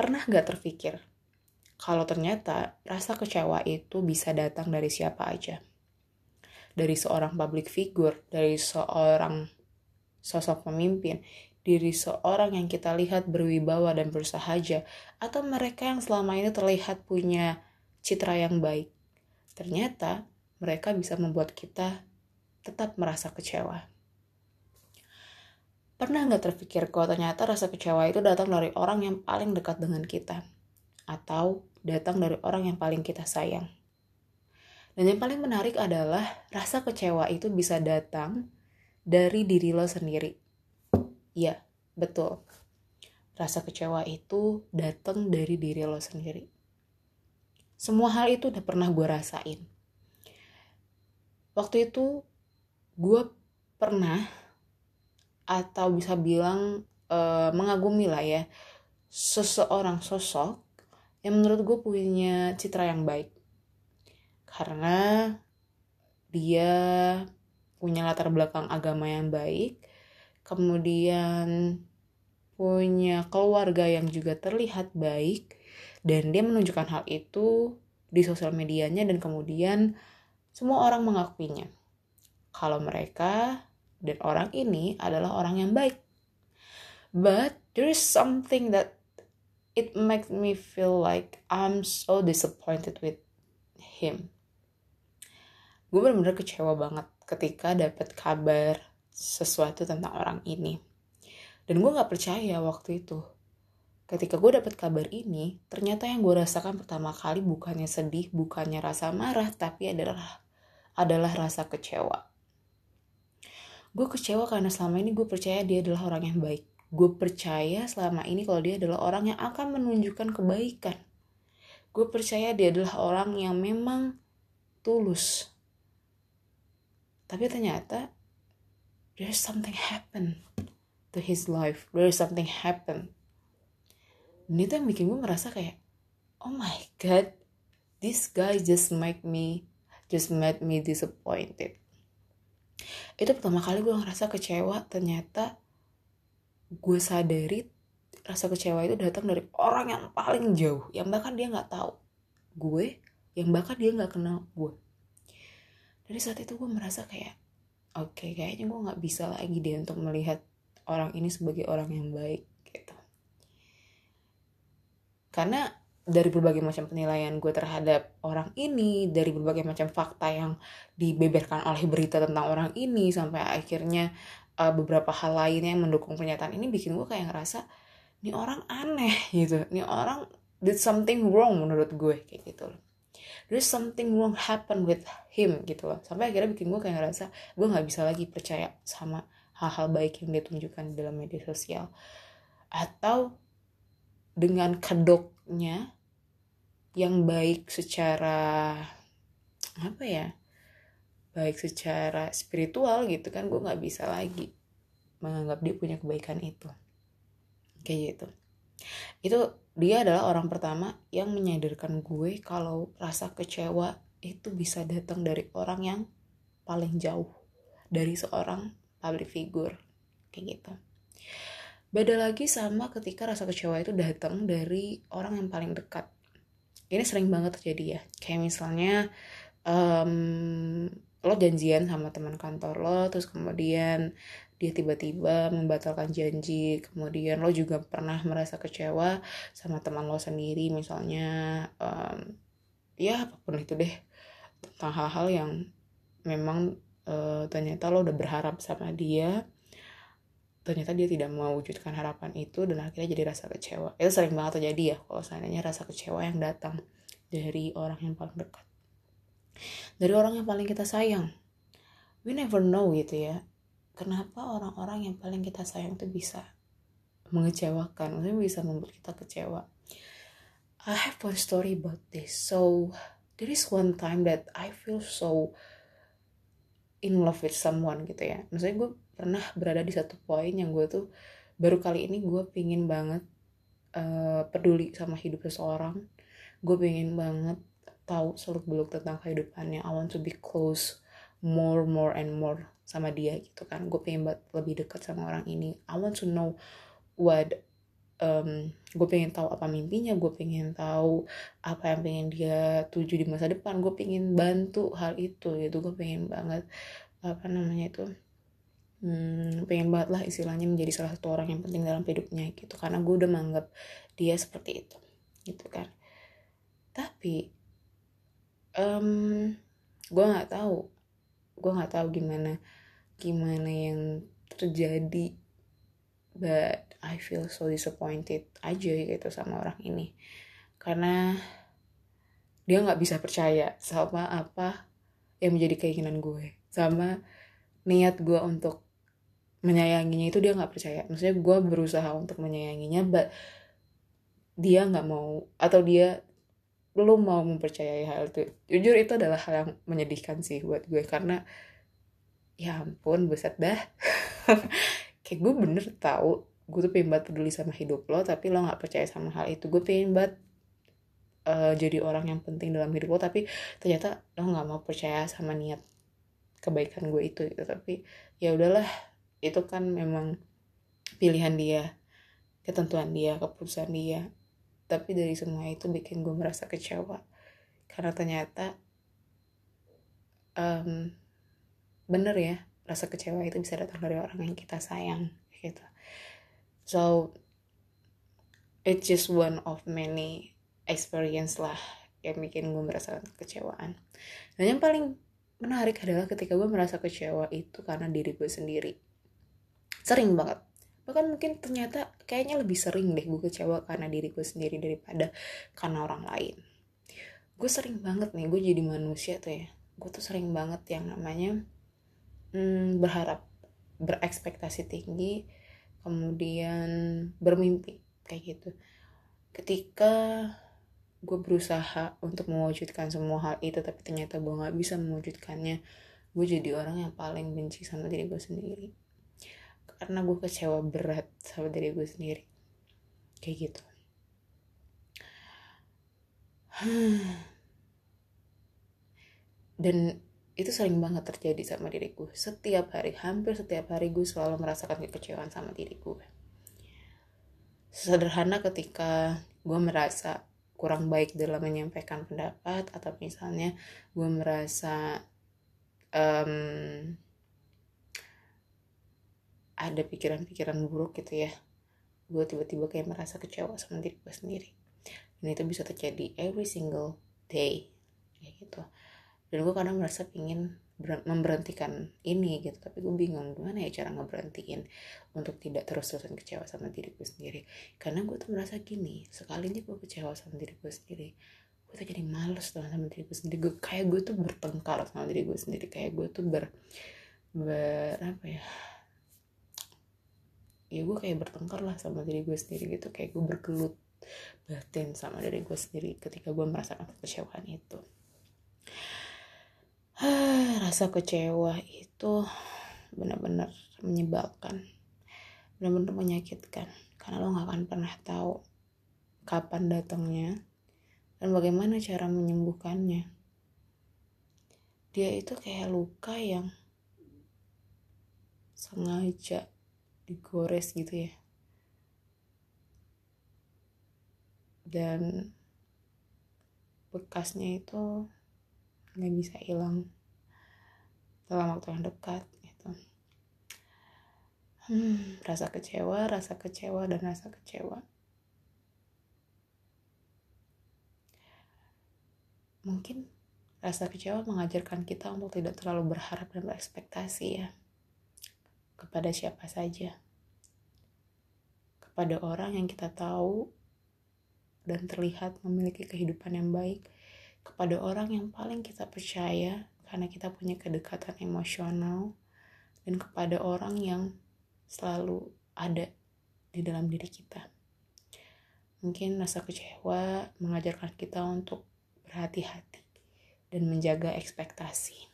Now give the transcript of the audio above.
pernah gak terpikir kalau ternyata rasa kecewa itu bisa datang dari siapa aja? Dari seorang public figure, dari seorang sosok pemimpin, diri seorang yang kita lihat berwibawa dan bersahaja, atau mereka yang selama ini terlihat punya citra yang baik. Ternyata mereka bisa membuat kita tetap merasa kecewa. Pernah nggak terpikir kalau ternyata rasa kecewa itu datang dari orang yang paling dekat dengan kita? Atau datang dari orang yang paling kita sayang? Dan yang paling menarik adalah rasa kecewa itu bisa datang dari diri lo sendiri. Ya, betul. Rasa kecewa itu datang dari diri lo sendiri. Semua hal itu udah pernah gue rasain. Waktu itu gue pernah atau bisa bilang uh, mengagumi lah ya seseorang sosok yang menurut gue punya citra yang baik. Karena dia punya latar belakang agama yang baik kemudian punya keluarga yang juga terlihat baik dan dia menunjukkan hal itu di sosial medianya dan kemudian semua orang mengakuinya. Kalau mereka dan orang ini adalah orang yang baik. But there is something that it makes me feel like I'm so disappointed with him. Gue bener-bener kecewa banget ketika dapat kabar sesuatu tentang orang ini. Dan gue gak percaya waktu itu. Ketika gue dapat kabar ini, ternyata yang gue rasakan pertama kali bukannya sedih, bukannya rasa marah, tapi adalah adalah rasa kecewa gue kecewa karena selama ini gue percaya dia adalah orang yang baik. Gue percaya selama ini kalau dia adalah orang yang akan menunjukkan kebaikan. Gue percaya dia adalah orang yang memang tulus. Tapi ternyata there's something happen to his life. There's something happen. Dan itu yang bikin gue merasa kayak oh my god this guy just make me just made me disappointed itu pertama kali gue ngerasa kecewa. Ternyata gue sadari rasa kecewa itu datang dari orang yang paling jauh. Yang bahkan dia nggak tahu gue yang bahkan dia nggak kenal gue dari saat itu gue merasa kayak oke okay, kayaknya gue nggak bisa lagi deh untuk melihat orang ini sebagai orang yang baik gitu. Karena dari berbagai macam penilaian gue terhadap orang ini, dari berbagai macam fakta yang dibeberkan oleh berita tentang orang ini, sampai akhirnya uh, beberapa hal lain yang mendukung pernyataan ini bikin gue kayak ngerasa, ini orang aneh gitu, ini orang did something wrong menurut gue kayak gitu loh. There's something wrong happen with him gitu loh. Sampai akhirnya bikin gue kayak ngerasa gue nggak bisa lagi percaya sama hal-hal baik yang dia tunjukkan dalam media sosial. Atau dengan kedoknya yang baik secara apa ya baik secara spiritual gitu kan gue nggak bisa lagi menganggap dia punya kebaikan itu. Kayak gitu. Itu dia adalah orang pertama yang menyadarkan gue kalau rasa kecewa itu bisa datang dari orang yang paling jauh dari seorang public figure. Kayak gitu beda lagi sama ketika rasa kecewa itu datang dari orang yang paling dekat. Ini sering banget terjadi ya. Kayak misalnya um, lo janjian sama teman kantor lo terus kemudian dia tiba-tiba membatalkan janji kemudian lo juga pernah merasa kecewa sama teman lo sendiri misalnya um, ya apa pun itu deh tentang hal-hal yang memang uh, ternyata lo udah berharap sama dia ternyata dia tidak mewujudkan harapan itu dan akhirnya jadi rasa kecewa. Itu sering banget terjadi ya kalau seandainya rasa kecewa yang datang dari orang yang paling dekat. Dari orang yang paling kita sayang. We never know gitu ya kenapa orang-orang yang paling kita sayang itu bisa mengecewakan maksudnya bisa membuat kita kecewa. I have one story about this. So there is one time that I feel so in love with someone gitu ya. Maksudnya gue pernah berada di satu poin yang gue tuh baru kali ini gue pingin banget uh, peduli sama hidup seseorang. Gue pingin banget tahu seluk beluk tentang kehidupannya. I want to be close more more and more sama dia gitu kan. Gue pengen banget lebih dekat sama orang ini. I want to know what um, gue pengen tahu apa mimpinya gue pengen tahu apa yang pengen dia tuju di masa depan gue pengen bantu hal itu gitu gue pengen banget apa namanya itu hmm, pengen banget lah istilahnya menjadi salah satu orang yang penting dalam hidupnya gitu karena gue udah menganggap dia seperti itu gitu kan. Tapi um, gue nggak tahu gue nggak tahu gimana gimana yang terjadi but I feel so disappointed aja gitu sama orang ini. Karena dia nggak bisa percaya sama apa yang menjadi keinginan gue. Sama niat gue untuk menyayanginya itu dia nggak percaya. Maksudnya gue berusaha untuk menyayanginya but dia nggak mau atau dia belum mau mempercayai hal itu. Jujur itu adalah hal yang menyedihkan sih buat gue karena ya ampun buset dah. Kayak gue bener tahu gue tuh pengen banget peduli sama hidup lo tapi lo nggak percaya sama hal itu. Gue pengen banget uh, jadi orang yang penting dalam hidup lo tapi ternyata lo nggak mau percaya sama niat kebaikan gue itu gitu. Tapi ya udahlah itu kan memang pilihan dia ketentuan dia keputusan dia. Tapi dari semua itu bikin gue merasa kecewa. Karena ternyata um, bener ya rasa kecewa itu bisa datang dari orang yang kita sayang gitu so it's just one of many experience lah yang bikin gue merasa kecewaan. Dan yang paling menarik adalah ketika gue merasa kecewa itu karena diri gue sendiri. Sering banget. Bahkan mungkin ternyata kayaknya lebih sering deh gue kecewa karena diri gue sendiri daripada karena orang lain. Gue sering banget nih gue jadi manusia tuh ya. Gue tuh sering banget yang namanya hmm, berharap berekspektasi tinggi kemudian bermimpi kayak gitu. Ketika gue berusaha untuk mewujudkan semua hal itu tapi ternyata gue nggak bisa mewujudkannya gue jadi orang yang paling benci sama diri gue sendiri. Karena gue kecewa berat sama diri gue sendiri. Kayak gitu. Dan itu sering banget terjadi sama diriku. Setiap hari hampir setiap hari gue selalu merasakan kekecewaan sama diri gue sederhana ketika gue merasa kurang baik dalam menyampaikan pendapat atau misalnya gue merasa um, ada pikiran-pikiran buruk gitu ya gue tiba-tiba kayak merasa kecewa sama diri gue sendiri. Dan itu bisa terjadi every single day kayak gitu dan gue kadang merasa pingin memberhentikan ini gitu. Tapi gue bingung gimana ya cara ngeberhentiin untuk tidak terus-terusan kecewa sama diri gue sendiri? Karena gue tuh merasa gini sekalinya gue kecewa sama diri gue sendiri gue tuh jadi males tuh sama diri gue sendiri. Gue kayak gue tuh bertengkar sama diri gue sendiri. Kayak gue tuh ber ber apa ya? Ya gue kayak bertengkar lah sama diri gue sendiri gitu. Kayak gue berkelut batin sama diri gue sendiri ketika gue merasakan kekecewaan itu rasa kecewa itu benar-benar menyebalkan benar-benar menyakitkan. Karena lo gak akan pernah tahu kapan datangnya dan bagaimana cara menyembuhkannya. Dia itu kayak luka yang sengaja digores gitu ya. Dan bekasnya itu nggak bisa hilang dalam waktu yang dekat gitu. Hmm, rasa kecewa rasa kecewa dan rasa kecewa. Mungkin rasa kecewa mengajarkan kita untuk tidak terlalu berharap dan berekspektasi ya kepada siapa saja. Kepada orang yang kita tahu dan terlihat memiliki kehidupan yang baik kepada orang yang paling kita percaya karena kita punya kedekatan emosional dan kepada orang yang selalu ada di dalam diri kita. Mungkin rasa kecewa mengajarkan kita untuk berhati-hati dan menjaga ekspektasi.